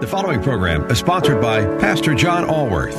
The following program is sponsored by Pastor John Allworth.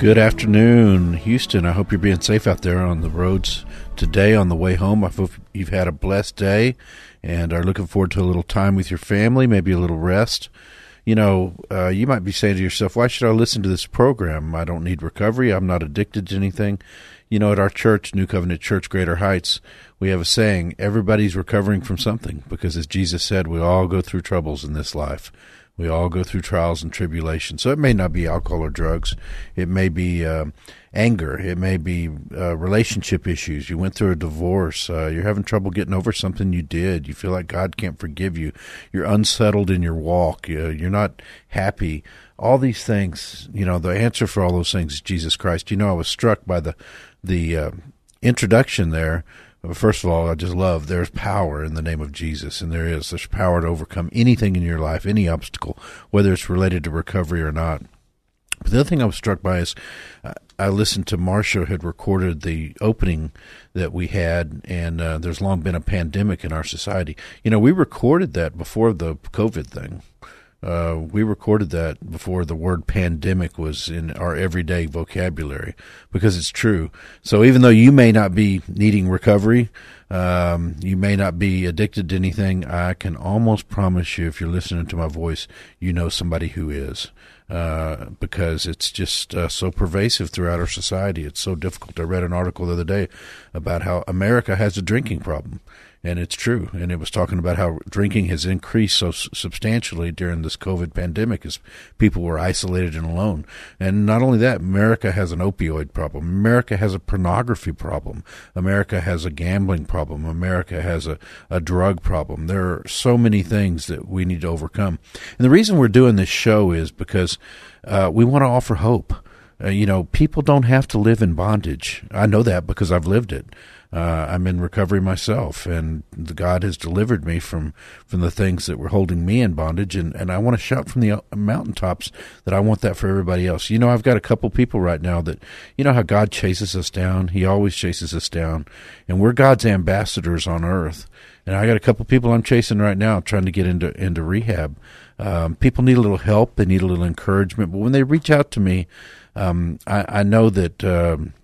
Good afternoon, Houston. I hope you're being safe out there on the roads today on the way home. I hope you've had a blessed day and are looking forward to a little time with your family, maybe a little rest. You know, uh, you might be saying to yourself, why should I listen to this program? I don't need recovery. I'm not addicted to anything. You know, at our church, New Covenant Church, Greater Heights, we have a saying, everybody's recovering from something because as Jesus said, we all go through troubles in this life. We all go through trials and tribulations. So it may not be alcohol or drugs. It may be uh, anger. It may be uh, relationship issues. You went through a divorce. Uh, you're having trouble getting over something you did. You feel like God can't forgive you. You're unsettled in your walk. You're not happy. All these things, you know, the answer for all those things is Jesus Christ. You know, I was struck by the the uh, introduction there First of all, I just love there's power in the name of Jesus, and there is. There's power to overcome anything in your life, any obstacle, whether it's related to recovery or not. But the other thing I was struck by is I listened to Marsha had recorded the opening that we had, and uh, there's long been a pandemic in our society. You know, we recorded that before the COVID thing. Uh, we recorded that before the word pandemic was in our everyday vocabulary because it's true. So even though you may not be needing recovery, um, you may not be addicted to anything, I can almost promise you, if you're listening to my voice, you know somebody who is. Uh, because it's just uh, so pervasive throughout our society. It's so difficult. I read an article the other day about how America has a drinking problem and it's true. And it was talking about how drinking has increased so substantially during this COVID pandemic as people were isolated and alone. And not only that, America has an opioid problem. America has a pornography problem. America has a gambling problem. America has a, a drug problem. There are so many things that we need to overcome. And the reason we're doing this show is because uh, we want to offer hope. Uh, you know, people don't have to live in bondage. I know that because I've lived it uh, I'm in recovery myself, and God has delivered me from from the things that were holding me in bondage. And, and I want to shout from the uh, mountaintops that I want that for everybody else. You know, I've got a couple people right now that you know how God chases us down. He always chases us down, and we're God's ambassadors on earth. And I got a couple people I'm chasing right now, trying to get into into rehab. Um, people need a little help. They need a little encouragement. But when they reach out to me, um, I, I know that. Um,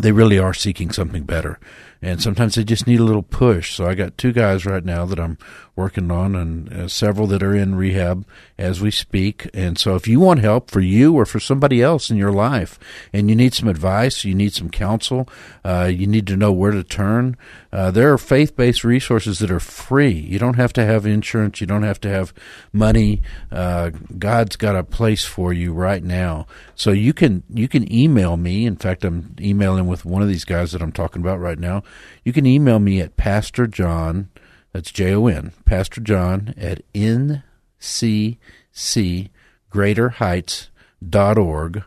they really are seeking something better. And sometimes they just need a little push. So I got two guys right now that I'm working on and uh, several that are in rehab as we speak. And so if you want help for you or for somebody else in your life and you need some advice, you need some counsel, uh, you need to know where to turn, uh, there are faith based resources that are free. You don't have to have insurance, you don't have to have money. Uh, God's got a place for you right now. So you can you can email me. In fact, I'm emailing with one of these guys that I'm talking about right now. You can email me at Pastor John that's J O N, Pastor John at ncccgreaterheights.org.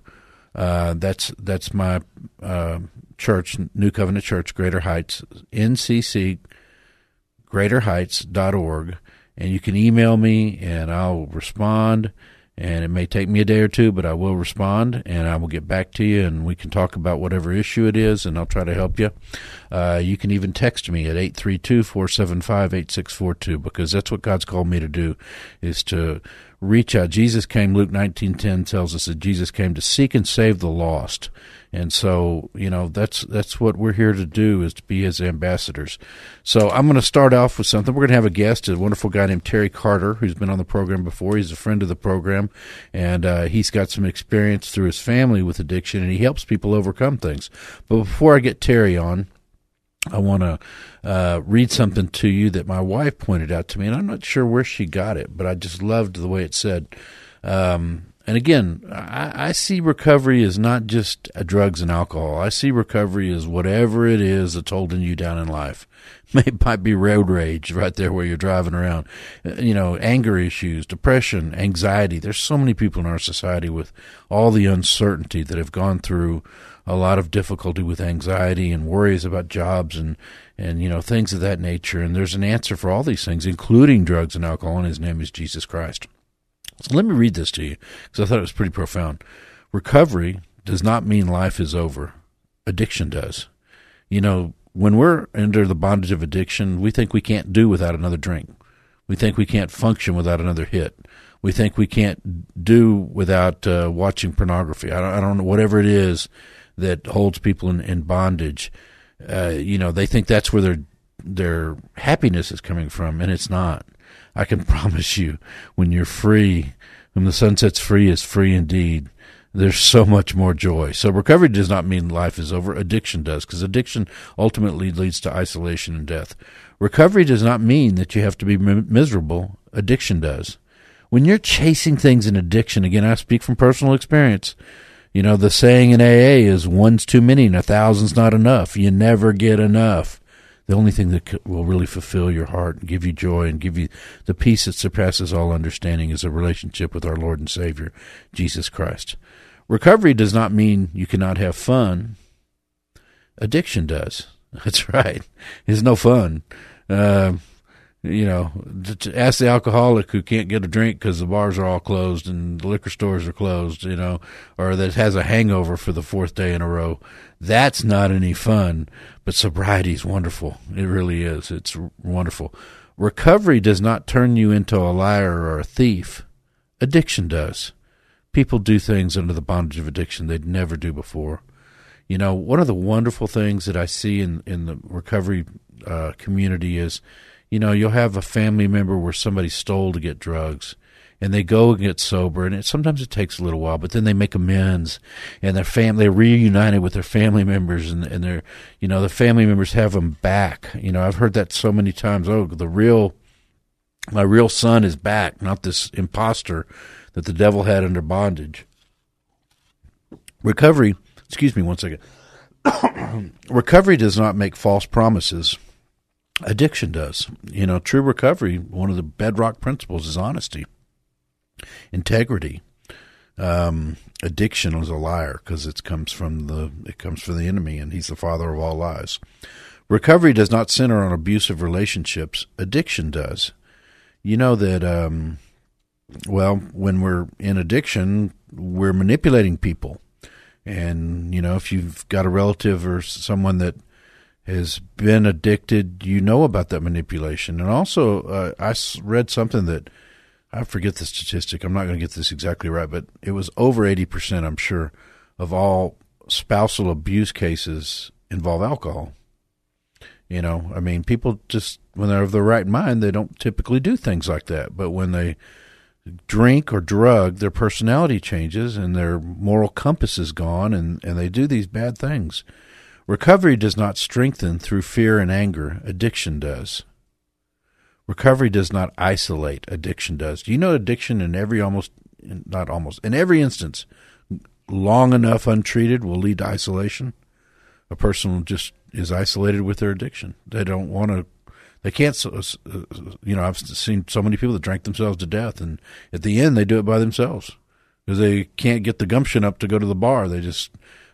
Uh, that's that's my uh, church, New Covenant Church, Greater Heights, ncc greaterheights.org. and you can email me, and I'll respond. And it may take me a day or two, but I will respond, and I will get back to you, and we can talk about whatever issue it is, and I'll try to help you. Uh, you can even text me at 832-475-8642 because that's what God's called me to do, is to reach out. Jesus came, Luke 19.10 tells us that Jesus came to seek and save the lost. And so, you know, that's that's what we're here to do is to be his ambassadors. So I'm going to start off with something. We're going to have a guest, a wonderful guy named Terry Carter, who's been on the program before. He's a friend of the program, and uh, he's got some experience through his family with addiction, and he helps people overcome things. But before I get Terry on, I want to uh, read something to you that my wife pointed out to me, and I'm not sure where she got it, but I just loved the way it said. Um, and again, I, I, see recovery as not just drugs and alcohol. I see recovery as whatever it is that's holding you down in life. It might be road rage right there where you're driving around, uh, you know, anger issues, depression, anxiety. There's so many people in our society with all the uncertainty that have gone through a lot of difficulty with anxiety and worries about jobs and and you know things of that nature. And there's an answer for all these things, including drugs and alcohol. And His name is Jesus Christ. So let me read this to you because I thought it was pretty profound. Recovery does not mean life is over. Addiction does. You know, when we're under the bondage of addiction, we think we can't do without another drink. We think we can't function without another hit. We think we can't do without uh, watching pornography. I don't, I don't know, whatever it is that holds people in, in bondage. Uh, you know, they think that's where their their happiness is coming from, and it's not. I can promise you, when you're free, when the Son sets free is free indeed. There's so much more joy. So recovery does not mean life is over. Addiction does, because addiction ultimately leads to isolation and death. Recovery does not mean that you have to be miserable. Addiction does. When you're chasing things in addiction, again, I speak from personal experience. You know, the saying in AA is one's too many and a thousand's not enough. You never get enough the only thing that will really fulfill your heart and give you joy and give you the peace that surpasses all understanding is a relationship with our Lord and Savior, Jesus Christ. Recovery does not mean you cannot have fun. Addiction does. That's right. It's no fun. Uh, you know, ask the alcoholic who can't get a drink because the bars are all closed and the liquor stores are closed, you know, or that has a hangover for the fourth day in a row. That's not any fun, but sobriety is wonderful. It really is. It's wonderful. Recovery does not turn you into a liar or a thief. Addiction does. People do things under the bondage of addiction they'd never do before. You know, one of the wonderful things that I see in, in the recovery uh, community is you know, you'll have a family member where somebody stole to get drugs and they go and get sober and it, sometimes it takes a little while but then they make amends and their family they're reunited with their family members and, and they're you know the family members have them back. You know i've heard that so many times. Oh the real my real son is back not this impostor that the devil had under bondage. Recovery excuse me one second. Recovery does not make false promises addiction does. You know, true recovery, one of the bedrock principles is honesty, integrity. Um, addiction is a liar because it comes from the it comes from the enemy, and he's the father of all lies. Recovery does not center on abusive relationships. Addiction does. You know that. Um, well, when we're in addiction, we're manipulating people, and you know if you've got a relative or someone that has been addicted, you know about that manipulation. And also, uh, I read something that I forget the statistic. I'm not going to get this exactly right, but it was over 80%, I'm sure, of all spousal abuse cases involve alcohol. You know, I mean, people just, when they're of the right mind, they don't typically do things like that. But when they drink or drug, their personality changes and their moral compass is gone and, and they do these bad things. Recovery does not strengthen through fear and anger, addiction does. Recovery does not isolate, addiction does. Do you know addiction in every almost, not almost, in every instance, long enough untreated will lead to isolation? A person just is isolated with their addiction. They don't want to, they can't, uh, you know, I've seen so many people that drank themselves to death, and at the end, they do it by themselves because they can't get the gumption up to go to the bar. They just,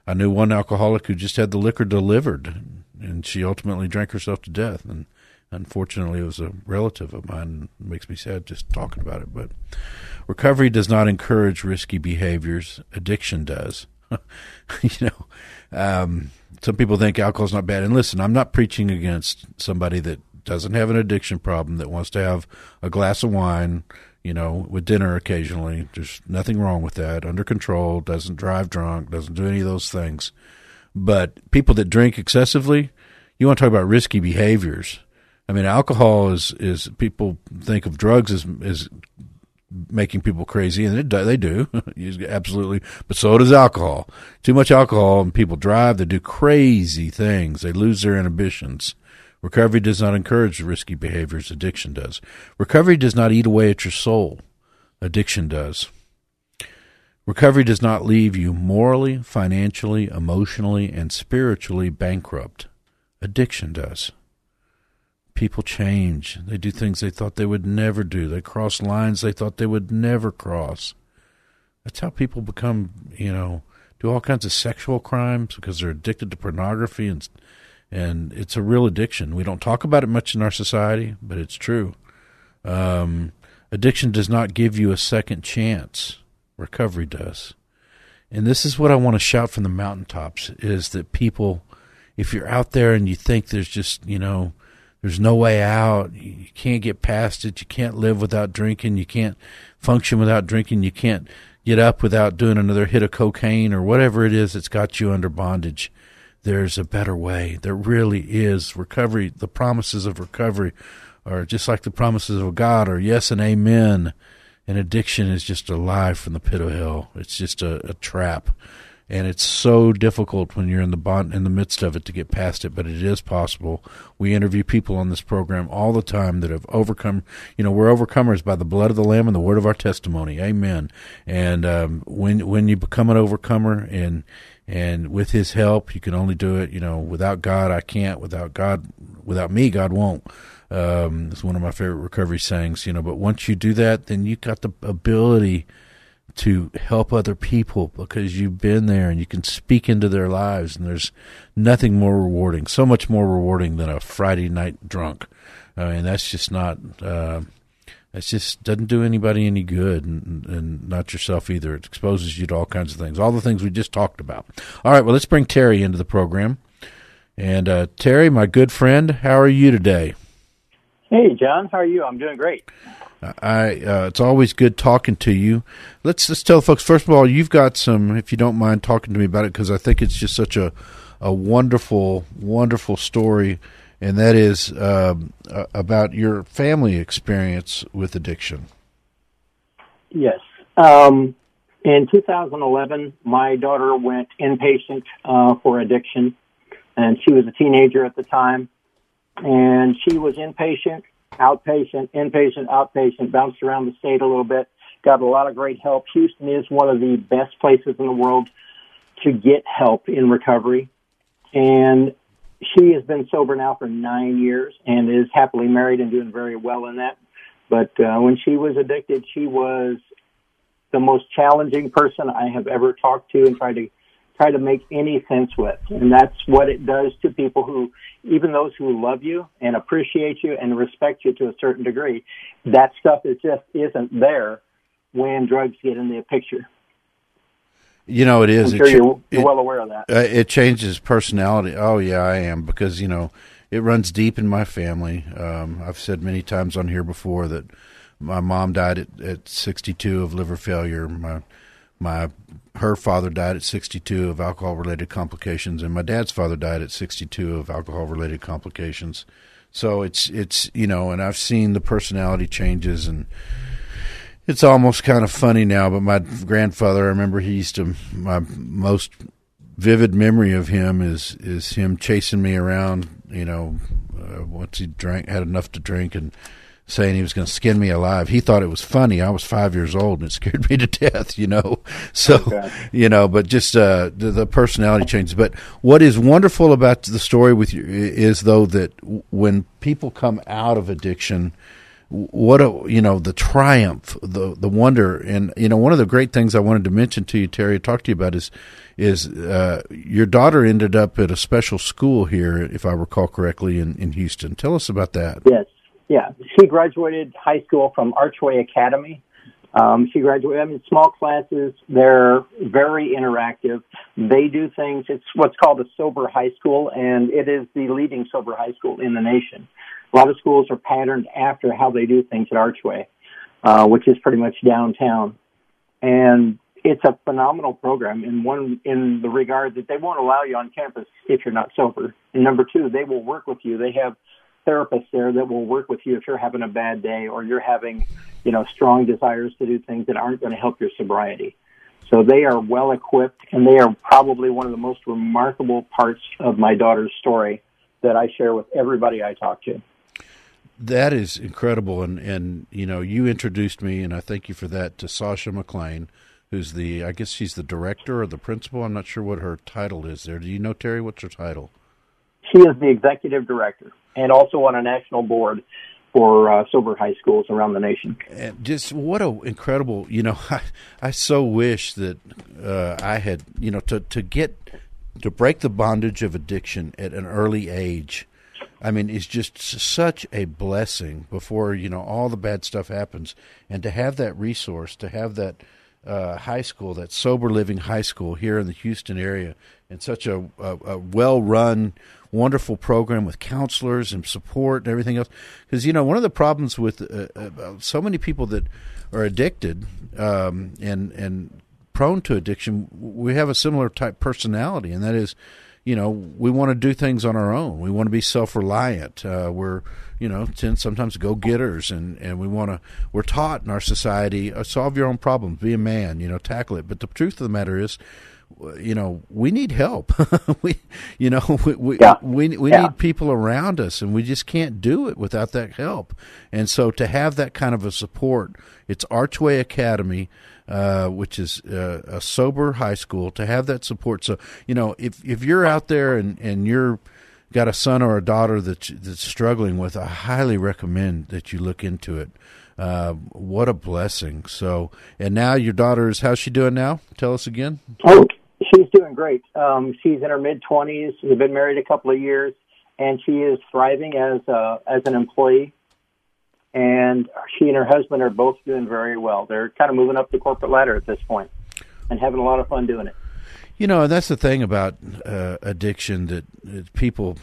I knew one alcoholic who just had the liquor delivered, and she ultimately drank herself to death. And Unfortunately, it was a relative of mine. It makes me sad just talking about it. But recovery does not encourage risky behaviors. Addiction does. you know, um, some people think alcohol's not bad. And listen, I'm not preaching against somebody that doesn't have an addiction problem that wants to have a glass of wine, you know, with dinner occasionally. There's nothing wrong with that. Under control, doesn't drive drunk, doesn't do any of those things. But people that drink excessively, you want to talk about risky behaviors. I mean, alcohol is is people think of drugs as as making people crazy, and it, they do absolutely. But so does alcohol. Too much alcohol, and people drive. They do crazy things. They lose their inhibitions. Recovery does not encourage risky behaviors. Addiction does. Recovery does not eat away at your soul. Addiction does. Recovery does not leave you morally, financially, emotionally, and spiritually bankrupt. Addiction does. People change. They do things they thought they would never do. They cross lines they thought they would never cross. That's how people become, you know, do all kinds of sexual crimes because they're addicted to pornography and and it's a real addiction. We don't talk about it much in our society, but it's true. Um, addiction does not give you a second chance. Recovery does. And this is what I want to shout from the mountaintops is that people, if you're out there and you think there's just, you know, there's no way out, you can't get past it, you can't live without drinking, you can't function without drinking, you can't get up without doing another hit of cocaine or whatever it is that's got you under bondage there's a better way. There really is recovery. The promises of recovery are just like the promises of God are yes and amen. And addiction is just a lie from the pit of hell. It's just a, a trap. And it's so difficult when you're in the bond, in the midst of it to get past it, but it is possible. We interview people on this program all the time that have overcome. You know, we're overcomers by the blood of the Lamb and the word of our testimony. Amen. And um, when when you become an overcomer and and with his help you can only do it you know without god i can't. Without god without me god won't. Um, it's one of my favorite recovery sayings you know but once you do that then you've got the ability to help other people because you've been there and you can speak into their lives and there's nothing more rewarding so much more rewarding than a friday night drunk. I mean, that's just not uh, it just doesn't do anybody any good and, and, not yourself either. It exposes you to all kinds of things, all the things we just talked about. All right, well, let's bring Terry into the program. And uh, Terry, my good friend, how are you today? Hey, John, how are you? I'm doing great. I uh, it's always good talking to you. Let's let's tell folks first of all, you've got some. If you don't mind talking to me about it, because I think it's just such a a wonderful, wonderful story and that is um, about your family experience with addiction. Yes. Um, in 2011, my daughter went inpatient uh, for addiction, and she was a teenager at the time. And she was inpatient, outpatient, inpatient, outpatient, bounced around the state a little bit, got a lot of great help. Houston is one of the best places in the world to get help in recovery. And she has been sober now for nine years and is happily married and doing very well in that. But uh, when she was addicted, she was the most challenging person I have ever talked to and tried to try to make any sense with. And that's what it does to people who, even those who love you and appreciate you and respect you to a certain degree, that stuff is just isn't there when drugs get in the picture. You know, it is. I'm sure it, you're, you're it, well aware of that. Uh, it changes personality. Oh yeah, I am because you know it runs deep in my family. Um, I've said many times on here before that my mom died at, at 62 of liver failure. My my her father died at 62 of alcohol related complications, and my dad's father died at 62 of alcohol related complications. So it's it's you know, and I've seen the personality changes and it's almost kind of funny now, but my grandfather, I remember he used to, my most vivid memory of him is, is him chasing me around, you know, uh, once he drank, had enough to drink and saying he was going to skin me alive. He thought it was funny. I was five years old and it scared me to death, you know. So, okay. you know, but just uh, the, the, personality changes. But what is wonderful about the story with you is, though, that when people come out of addiction, what a you know the triumph, the the wonder, and you know one of the great things I wanted to mention to you, Terry, talk to you about is is uh, your daughter ended up at a special school here, if I recall correctly, in in Houston. Tell us about that. Yes, yeah, she graduated high school from Archway Academy. Um, she graduated. I mean, small classes. They're very interactive. They do things. It's what's called a sober high school, and it is the leading sober high school in the nation. A lot of schools are patterned after how they do things at Archway, uh, which is pretty much downtown. And it's a phenomenal program in one in the regard that they won't allow you on campus if you're not sober. And number two, they will work with you. They have therapists there that will work with you if you're having a bad day or you're having, you know, strong desires to do things that aren't going to help your sobriety. So they are well equipped and they are probably one of the most remarkable parts of my daughter's story that I share with everybody I talk to. That is incredible, and and you know you introduced me, and I thank you for that to Sasha McLean, who's the I guess she's the director or the principal. I'm not sure what her title is there. Do you know Terry? What's her title? She is the executive director, and also on a national board for uh, sober high schools around the nation. And just what a incredible, you know, I, I so wish that uh, I had, you know, to to get to break the bondage of addiction at an early age I mean, it's just such a blessing before you know all the bad stuff happens, and to have that resource, to have that uh, high school, that sober living high school here in the Houston area, and such a, a, a well run, wonderful program with counselors and support and everything else. Because you know, one of the problems with uh, uh, so many people that are addicted um, and and prone to addiction, we have a similar type personality, and that is you know, we want to do things on our own. We want to be self reliant. Uh, we're, you know, tend sometimes go getters, and and we want to. We're taught in our society, uh, solve your own problems, be a man, you know, tackle it. But the truth of the matter is, you know, we need help. we, you know, we we yeah. we, we yeah. need people around us, and we just can't do it without that help. And so, to have that kind of a support, it's Archway Academy. Uh, which is uh, a sober high school, to have that support. So, you know, if if you're out there and and you're got a son or a daughter that that's struggling with, I highly recommend that you look into it. Uh, what a blessing! So, and now your daughter is how's she doing now? Tell us again. Oh, she's doing great. Um, she's in her mid twenties. She's been married a couple of years, and she is thriving as a, as an employee and she and her husband are both doing very well. They're kind of moving up the corporate ladder at this point and having a lot of fun doing it. You know, and that's the thing about uh, addiction that, that people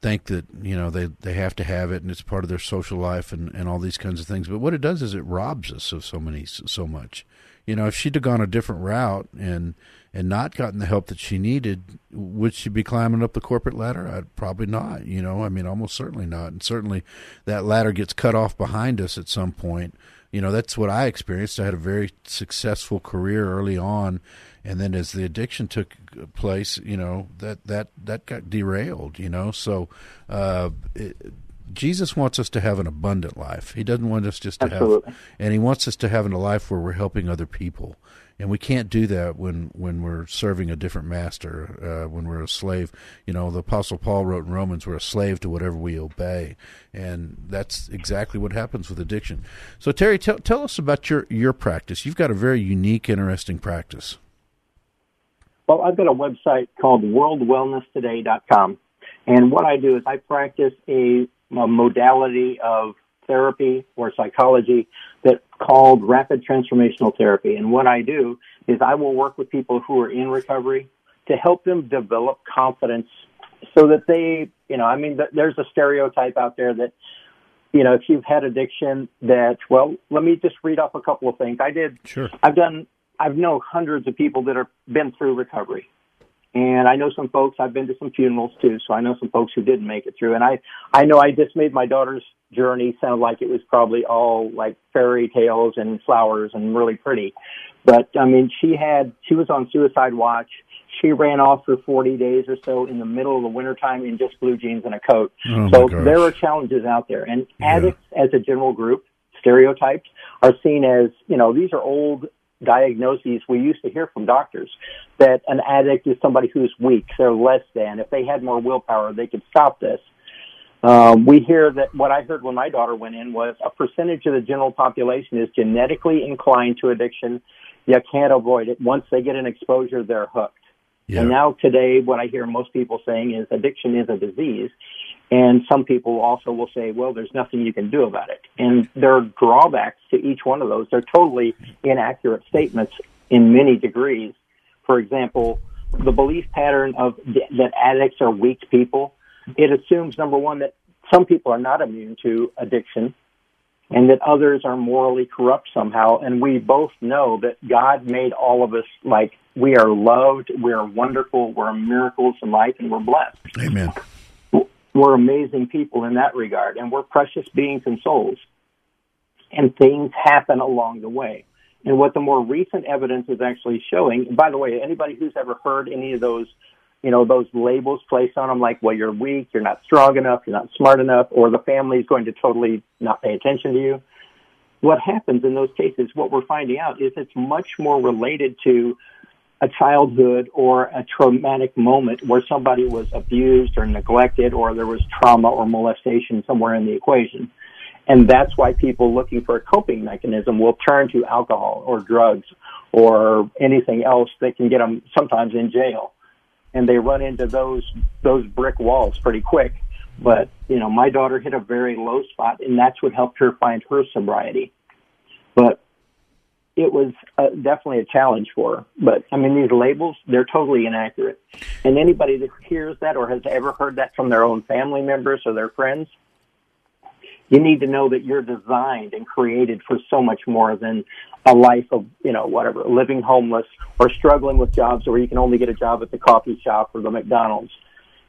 think that you know they they have to have it and it's part of their social life and and all these kinds of things. But what it does is it robs us of so many so much. You know, if she'd have gone a different route and and not gotten the help that she needed, would she be climbing up the corporate ladder? I'd probably not. You know, I mean, almost certainly not. And certainly, that ladder gets cut off behind us at some point. You know, that's what I experienced. I had a very successful career early on, and then as the addiction took place, you know, that that that got derailed. You know, so. Uh, it, Jesus wants us to have an abundant life. He doesn't want us just to Absolutely. have, and He wants us to have a life where we're helping other people. And we can't do that when when we're serving a different master uh, when we're a slave. You know the apostle paul wrote in romans we're a slave to whatever we obey. And that's exactly what happens with addiction. So terry tell, tell us about your your practice. You've got a very unique interesting practice. Well i've got a website called worldwellnesstoday.com and what i do is i practice a, a modality of therapy or psychology that called rapid transformational therapy. And what I do is I will work with people who are in recovery to help them develop confidence so that they, you know, I mean, there's a stereotype out there that, you know, if you've had addiction that, well, let me just read off a couple of things. I did, sure. I've done, I've known hundreds of people that have been through recovery. And I know some folks, I've been to some funerals too, so I know some folks who didn't make it through. And I, I know I just made my daughter's journey sound like it was probably all like fairy tales and flowers and really pretty. But I mean, she had, she was on suicide watch. She ran off for 40 days or so in the middle of the wintertime in just blue jeans and a coat. Oh so there are challenges out there. And Yeah. addicts as a general group, stereotypes, are seen as, you know, these are old diagnoses we used to hear from doctors that an addict is somebody who's weak, they're less than. If they had more willpower, they could stop this. Um, we hear that what I heard when my daughter went in was a percentage of the general population is genetically inclined to addiction. You can't avoid it. Once they get an exposure, they're hooked. Yeah. And now today, what I hear most people saying is addiction is a disease. And some people also will say, well, there's nothing you can do about it. And there are drawbacks to each one of those. They're totally inaccurate statements in many degrees. For example, the belief pattern of that addicts are weak people, it assumes number one that some people are not immune to addiction and that others are morally corrupt somehow. And we both know that God made all of us like we are loved, we are wonderful, we're miracles in life, and we're blessed. Amen. We're amazing people in that regard, and we're precious beings and souls. And things happen along the way. And what the more recent evidence is actually showing, by the way, anybody who's ever heard any of those, you know, those labels placed on them, like, well, you're weak, you're not strong enough, you're not smart enough, or the family is going to totally not pay attention to you. What happens in those cases, what we're finding out is it's much more related to a childhood or a traumatic moment where somebody was abused or neglected or there was trauma or molestation somewhere in the equation. And that's why people looking for a coping mechanism will turn to alcohol or drugs or anything else that can get them sometimes in jail. And they run into those, those brick walls pretty quick. But, you know, my daughter hit a very low spot and that's what helped her find her sobriety. But it was uh, definitely a challenge for her. But I mean, these labels, they're totally inaccurate. And anybody that hears that or has ever heard that from their own family members or their friends, you need to know that you're designed and created for so much more than a life of, you know, whatever, living homeless or struggling with jobs where you can only get a job at the coffee shop or the McDonald's.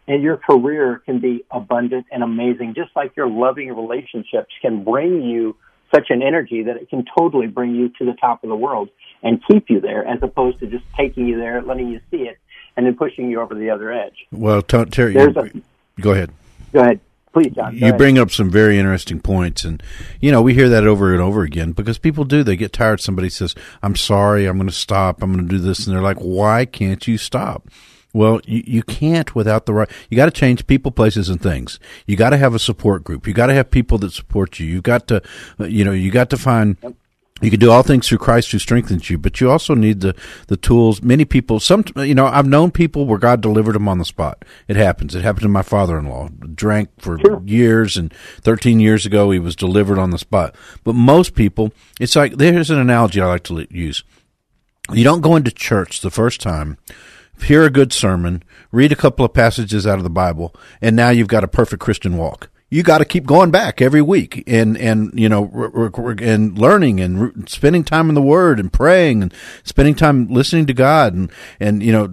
And your career can be abundant and amazing, just like your loving relationships can bring you such an energy that it can totally bring you to the top of the world and keep you there as opposed to just taking you there, letting you see it, and then pushing you over the other edge. Well, t- Terry, you- go ahead. Go ahead. Please, John. You ahead. bring up some very interesting points, and you know we hear that over and over again because people do. They get tired. Somebody says, "I'm sorry, I'm going to stop. I'm going to do this," and they're like, "Why can't you stop?" Well, you, you can't without the right. You got to change people, places, and things. You got to have a support group. You got to have people that support you. You got to, uh, you know, you got to find. You can do all things through Christ who strengthens you, but you also need the, the tools. Many people, some, you know, I've known people where God delivered them on the spot. It happens. It happened to my father-in-law. Drank for years and 13 years ago, he was delivered on the spot. But most people, it's like, there's an analogy I like to use. You don't go into church the first time, hear a good sermon, read a couple of passages out of the Bible, and now you've got a perfect Christian walk. You got to keep going back every week and, and, you know, and learning and spending time in the Word and praying and spending time listening to God and, and, you know,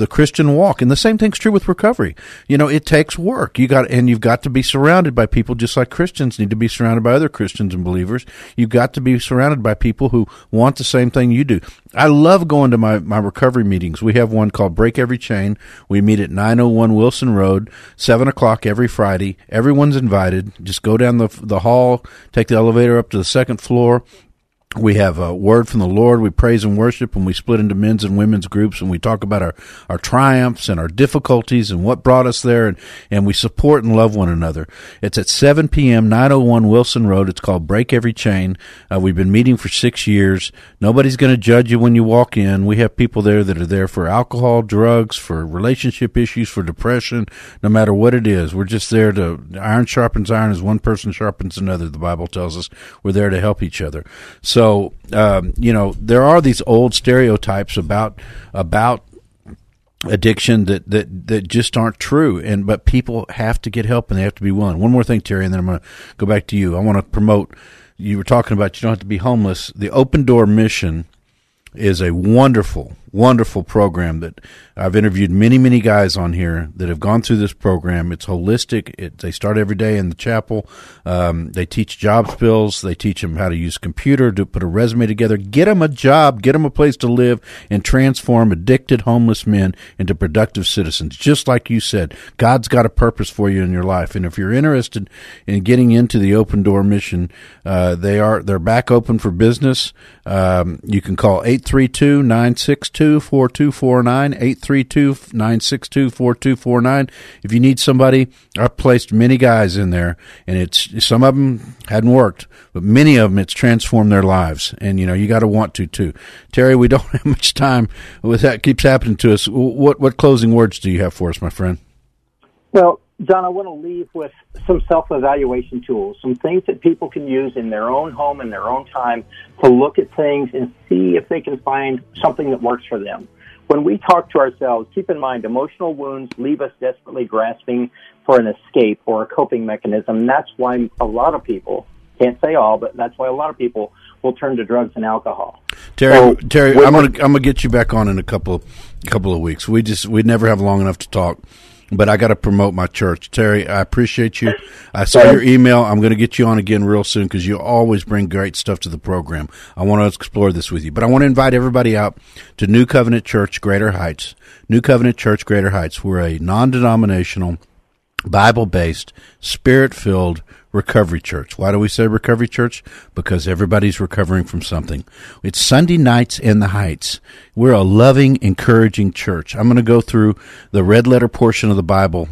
the Christian walk. And the same thing's true with recovery. You know, it takes work. You got, and you've got to be surrounded by people just like Christians need to be surrounded by other Christians and believers. You've got to be surrounded by people who want the same thing you do. I love going to my, my recovery meetings. We have one called Break Every Chain. We meet at 901 Wilson Road, 7 o'clock every Friday. Everyone's invited. Just go down the, the hall, take the elevator up to the second floor. We have a word from the Lord. We praise and worship, and we split into men's and women's groups, and we talk about our, our triumphs and our difficulties and what brought us there, and, and we support and love one another. It's at 7 p.m., 901 Wilson Road. It's called Break Every Chain. Uh, we've been meeting for six years. Nobody's going to judge you when you walk in. We have people there that are there for alcohol, drugs, for relationship issues, for depression, no matter what it is. We're just there to, iron sharpens iron as one person sharpens another, the Bible tells us. We're there to help each other. So, um, you know, there are these old stereotypes about, about addiction that, that, that just aren't true. And, but people have to get help and they have to be willing. One more thing, Terry, and then I'm going to go back to you. I want to promote, you were talking about you don't have to be homeless. The Open Door Mission is a wonderful, wonderful program that I've interviewed many, many guys on here that have gone through this program. It's holistic. It, they start every day in the chapel. Um, they teach job skills. They teach them how to use computer to put a resume together, get them a job, get them a place to live, and transform addicted homeless men into productive citizens. Just like you said, God's got a purpose for you in your life, and if you're interested in getting into the Open Door mission, uh, they are they're back open for business. Um, you can call 832 962 962-4249, 832-962-4249. If you need somebody, I've placed many guys in there and it's some of them hadn't worked, but many of them it's transformed their lives. And you know, you got to want to too. Terry, we don't have much time with that keeps happening to us. What what closing words do you have for us, my friend? Well, John, I want to leave with some self evaluation tools, some things that people can use in their own home, in their own time, to look at things and see if they can find something that works for them. When we talk to ourselves, keep in mind emotional wounds leave us desperately grasping for an escape or a coping mechanism. That's why a lot of people, can't say all, but that's why a lot of people will turn to drugs and alcohol. Terry, so, Terry, I'm gonna I'm gonna get you back on in a couple couple of weeks. We just we never have long enough to talk but I got to promote my church. Terry, I appreciate you. I saw your email. I'm going to get you on again real soon because you always bring great stuff to the program. I want to explore this with you, but I want to invite everybody out to New Covenant Church, Greater Heights. New Covenant Church, Greater Heights. We're a non-denominational, Bible-based, spirit-filled Recovery Church. Why do we say Recovery Church? Because everybody's recovering from something. It's Sunday nights in the Heights. We're a loving, encouraging church. I'm going to go through the red letter portion of the Bible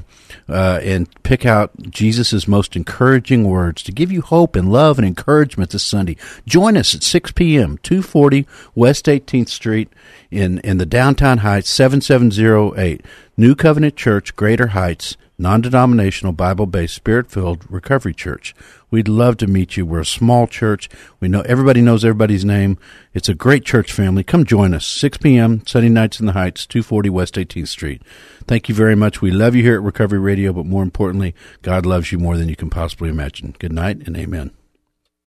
uh, and pick out Jesus' most encouraging words to give you hope and love and encouragement this Sunday. Join us at 6 p.m., 240 West 18th Street in, in the downtown Heights, 7708. New Covenant Church, Greater Heights non denominational, Bible based, spirit filled recovery church. We'd love to meet you. We're a small church. We know everybody knows everybody's name. It's a great church family. Come join us. 6 p.m. Sunday nights in the Heights, 240 West 18th Street. Thank you very much. We love you here at Recovery Radio, but more importantly, God loves you more than you can possibly imagine. Good night and amen.